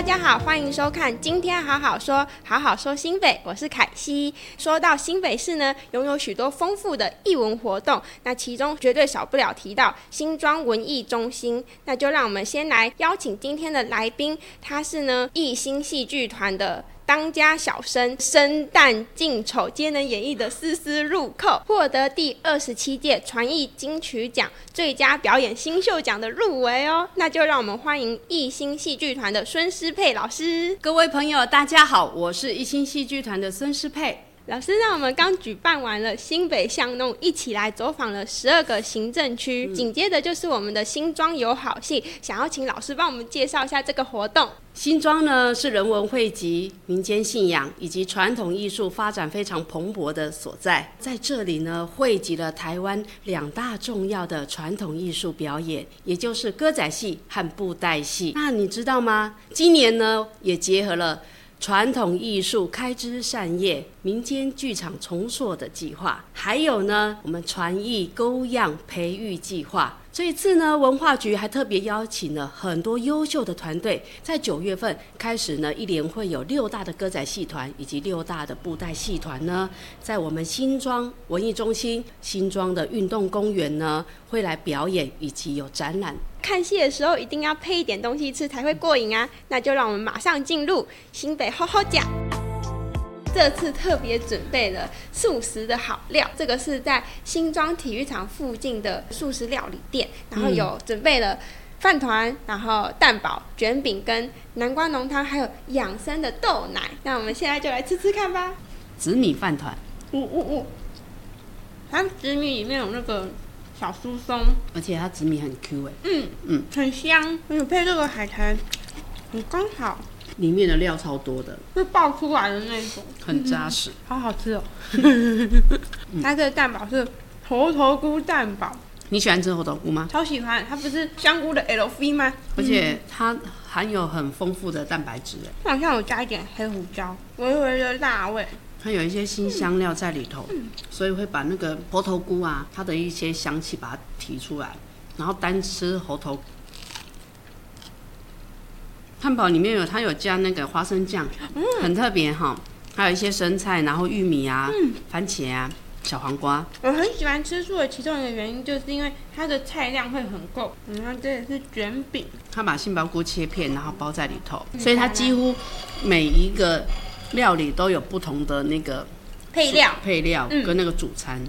大家好，欢迎收看《今天好好说》，好好说新北，我是凯西。说到新北市呢，拥有许多丰富的艺文活动，那其中绝对少不了提到新庄文艺中心。那就让我们先来邀请今天的来宾，他是呢艺兴戏剧团的。当家小生，生旦净丑皆能演绎的丝丝入扣，获得第二十七届传艺金曲奖最佳表演新秀奖的入围哦。那就让我们欢迎艺兴戏剧团的孙诗佩老师。各位朋友，大家好，我是艺兴戏剧团的孙诗佩。老师，让我们刚举办完了新北巷弄，一起来走访了十二个行政区，紧、嗯、接着就是我们的新庄有好戏，想要请老师帮我们介绍一下这个活动。新庄呢是人文汇集、民间信仰以及传统艺术发展非常蓬勃的所在，在这里呢汇集了台湾两大重要的传统艺术表演，也就是歌仔戏和布袋戏。那你知道吗？今年呢也结合了。传统艺术开枝散叶、民间剧场重塑的计划，还有呢，我们传艺勾样培育计划。这一次呢，文化局还特别邀请了很多优秀的团队，在九月份开始呢，一连会有六大的歌仔戏团以及六大的布袋戏团呢，在我们新庄文艺中心、新庄的运动公园呢，会来表演以及有展览。看戏的时候一定要配一点东西吃才会过瘾啊！那就让我们马上进入新北厚厚呷。这次特别准备了素食的好料，这个是在新庄体育场附近的素食料理店，然后有准备了饭团，然后蛋堡、卷饼跟南瓜浓汤，还有养生的豆奶。那我们现在就来吃吃看吧。紫米饭团，呜呜呜，它紫米里面有那个小酥松，而且它紫米很 Q 哎，嗯嗯，很香，而且配这个海苔，很刚好。里面的料超多的，是爆出来的那种，很扎实，好好吃哦。它这个蛋堡是猴头菇蛋堡，你喜欢吃猴头菇吗？超喜欢，它不是香菇的 LV 吗？而且它含有很丰富的蛋白质，它好像有加一点黑胡椒，微微的辣味，它有一些新香料在里头，嗯、所以会把那个猴头菇啊，它的一些香气把它提出来，然后单吃猴头。汉堡里面有，它有加那个花生酱，嗯、很特别哈。还有一些生菜，然后玉米啊、嗯、番茄啊、小黄瓜。我很喜欢吃素的其中一个原因，就是因为它的菜量会很够。然后这也是卷饼，它把杏鲍菇切片，然后包在里头，所以它几乎每一个料理都有不同的那个配料，配料跟那个主餐。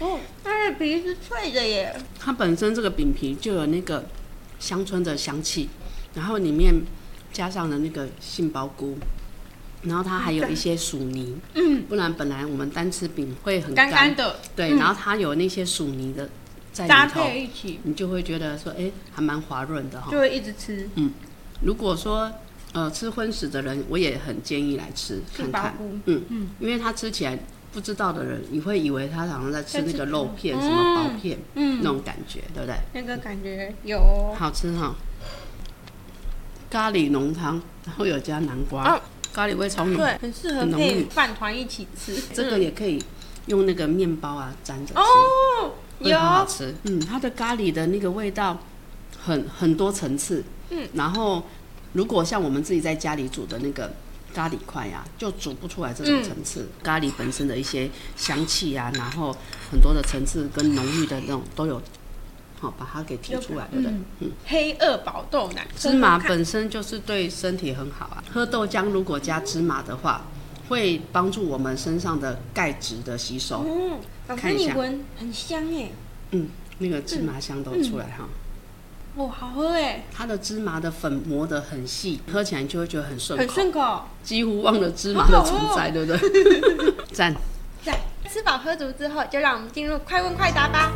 嗯、哦，它的皮是脆的耶。它本身这个饼皮就有那个香椿的香气。然后里面加上了那个杏鲍菇，然后它还有一些薯泥，嗯，不然本来我们单吃饼会很干，干的，对，然后它有那些薯泥的在里头，搭配一起，你就会觉得说，哎，还蛮滑润的哈，就会一直吃，嗯，如果说呃吃荤食的人，我也很建议来吃看看，嗯嗯，因为他吃起来不知道的人，你会以为他好像在吃那个肉片，什么薄片，嗯，那种感觉，对不对？那个感觉有，好吃哈。咖喱浓汤，然后有加南瓜，啊、咖喱味超浓，对，很适合配饭团一起吃。这个也可以用那个面包啊沾着吃，哦，有很好吃。嗯，它的咖喱的那个味道很很多层次。嗯，然后如果像我们自己在家里煮的那个咖喱块呀、啊，就煮不出来这种层次。嗯、咖喱本身的一些香气啊，然后很多的层次跟浓郁的那种都有。好，把它给提出来，对不对？嗯，黑二宝豆奶，芝麻本身就是对身体很好啊。喝豆浆如果加芝麻的话，会帮助我们身上的钙质的吸收。嗯，看一下，很香耶。嗯，那个芝麻香都出来哈。哦，好喝哎！它的芝麻的粉磨得很细，喝起来就会觉得很顺口，很顺口，几乎忘了芝麻的存在，对不对？赞赞！吃饱喝足之后，就让我们进入快问快答吧。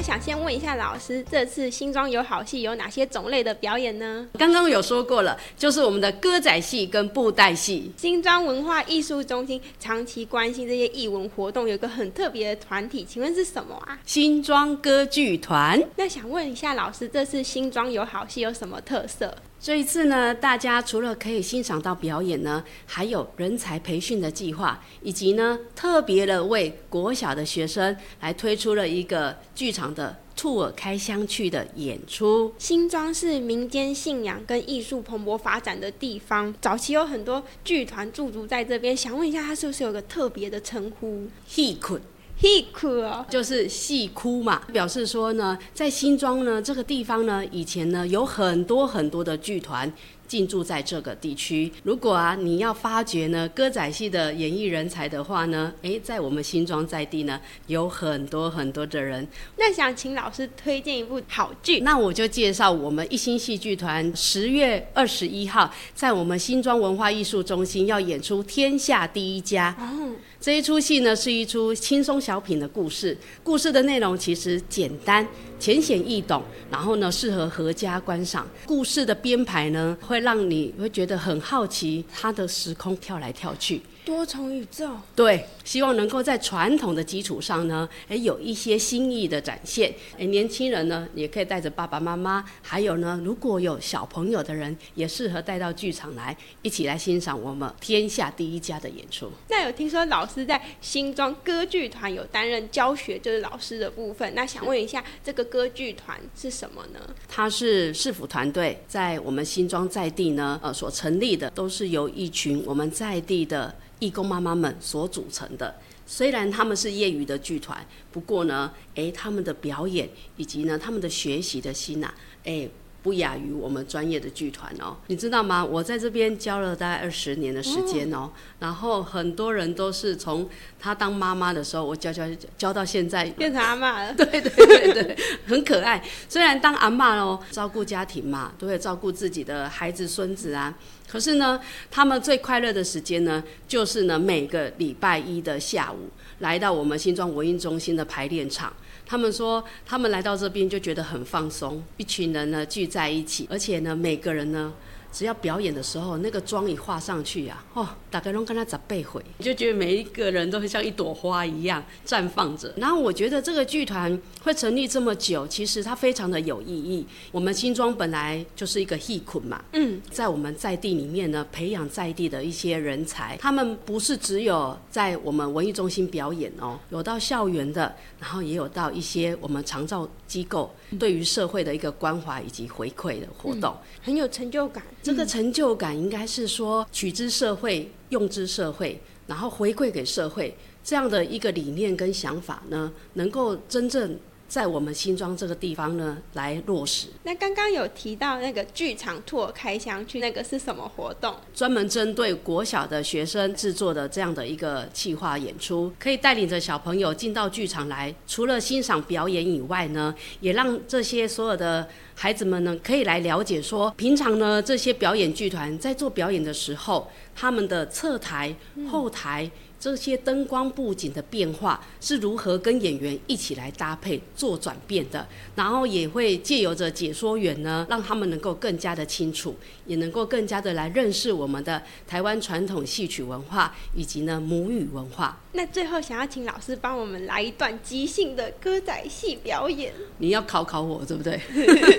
那想先问一下老师，这次新庄有好戏有哪些种类的表演呢？刚刚有说过了，就是我们的歌仔戏跟布袋戏。新庄文化艺术中心长期关心这些艺文活动，有个很特别的团体，请问是什么啊？新庄歌剧团。那想问一下老师，这次新庄有好戏有什么特色？这一次呢，大家除了可以欣赏到表演呢，还有人才培训的计划，以及呢特别的为国小的学生来推出了一个剧场的 tour 开箱去的演出。新庄是民间信仰跟艺术蓬勃发展的地方，早期有很多剧团驻足在这边。想问一下，它是不是有个特别的称呼？戏曲。戏哭哦，就是戏哭嘛，表示说呢，在新庄呢这个地方呢，以前呢有很多很多的剧团。进驻在这个地区。如果啊，你要发掘呢歌仔戏的演艺人才的话呢，诶，在我们新庄在地呢，有很多很多的人。那想请老师推荐一部好剧，那我就介绍我们一心戏剧团十月二十一号在我们新庄文化艺术中心要演出《天下第一家》。哦，这一出戏呢是一出轻松小品的故事，故事的内容其实简单。浅显易懂，然后呢，适合合家观赏。故事的编排呢，会让你会觉得很好奇，它的时空跳来跳去。多重宇宙，对，希望能够在传统的基础上呢，诶，有一些新意的展现。诶，年轻人呢，也可以带着爸爸妈妈，还有呢，如果有小朋友的人，也适合带到剧场来，一起来欣赏我们天下第一家的演出。那有听说老师在新庄歌剧团有担任教学，就是老师的部分。那想问一下，这个歌剧团是什么呢？它是市府团队在我们新庄在地呢，呃，所成立的，都是由一群我们在地的。义工妈妈们所组成的，虽然他们是业余的剧团，不过呢，诶，他们的表演以及呢，他们的学习的心呐、啊，诶。不亚于我们专业的剧团哦，你知道吗？我在这边教了大概二十年的时间哦，然后很多人都是从他当妈妈的时候，我教教教到现在变成阿嬷了。对对对对，很可爱。虽然当阿嬷哦，照顾家庭嘛，都会照顾自己的孩子孙子啊，可是呢，他们最快乐的时间呢，就是呢每个礼拜一的下午，来到我们新庄文艺中心的排练场。他们说，他们来到这边就觉得很放松，一群人呢聚在一起，而且呢，每个人呢。只要表演的时候，那个妆一画上去呀、啊，哦，大概拢跟他咋被毁，你就觉得每一个人都会像一朵花一样绽放着。然后我觉得这个剧团会成立这么久，其实它非常的有意义。我们新庄本来就是一个戏群嘛，嗯，在我们在地里面呢，培养在地的一些人才，他们不是只有在我们文艺中心表演哦，有到校园的，然后也有到一些我们长照机构，对于社会的一个关怀以及回馈的活动，嗯、很有成就感。这个成就感应该是说，取之社会，用之社会，然后回馈给社会，这样的一个理念跟想法呢，能够真正。在我们新庄这个地方呢，来落实。那刚刚有提到那个剧场 tour 开箱去，那个是什么活动？专门针对国小的学生制作的这样的一个企划演出，可以带领着小朋友进到剧场来，除了欣赏表演以外呢，也让这些所有的孩子们呢，可以来了解说，平常呢这些表演剧团在做表演的时候，他们的侧台、后台。嗯这些灯光布景的变化是如何跟演员一起来搭配做转变的？然后也会借由着解说员呢，让他们能够更加的清楚，也能够更加的来认识我们的台湾传统戏曲文化以及呢母语文化。那最后想要请老师帮我们来一段即兴的歌仔戏表演。你要考考我，对不对？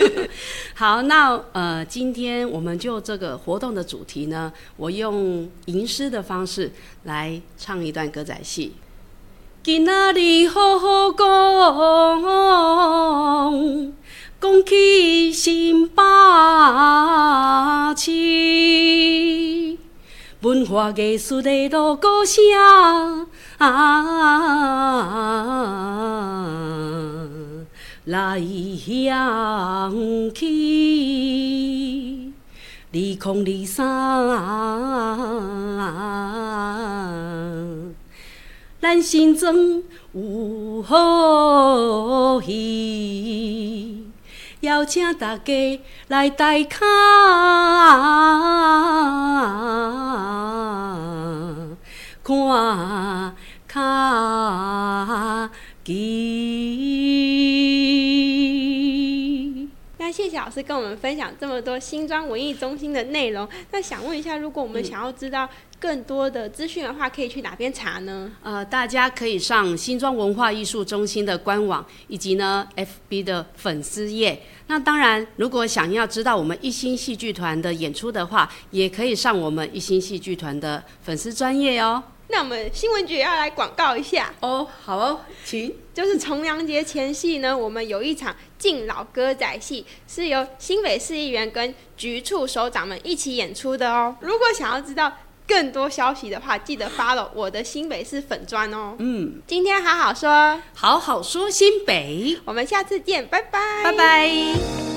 好，那呃，今天我们就这个活动的主题呢，我用吟诗的方式来唱。唱一段歌仔戏，今仔日好好讲，讲起新八七，文化艺术的路高声来响起，二空二三。咱新庄有好戏，邀请大家来台卡看卡机。那谢谢老师跟我们分享这么多新庄文艺中心的内容。那想问一下，如果我们想要知道更多的资讯的话，可以去哪边查呢？呃，大家可以上新庄文化艺术中心的官网，以及呢 FB 的粉丝页。那当然，如果想要知道我们一星戏剧团的演出的话，也可以上我们一星戏剧团的粉丝专业哦。那我们新闻局也要来广告一下哦，好哦，请。就是重阳节前夕呢，我们有一场敬老歌仔戏，是由新北市议员跟局处首长们一起演出的哦。如果想要知道更多消息的话，记得 follow 我的新北市粉专哦。嗯，今天好好说，好好说新北，我们下次见，拜拜，拜拜。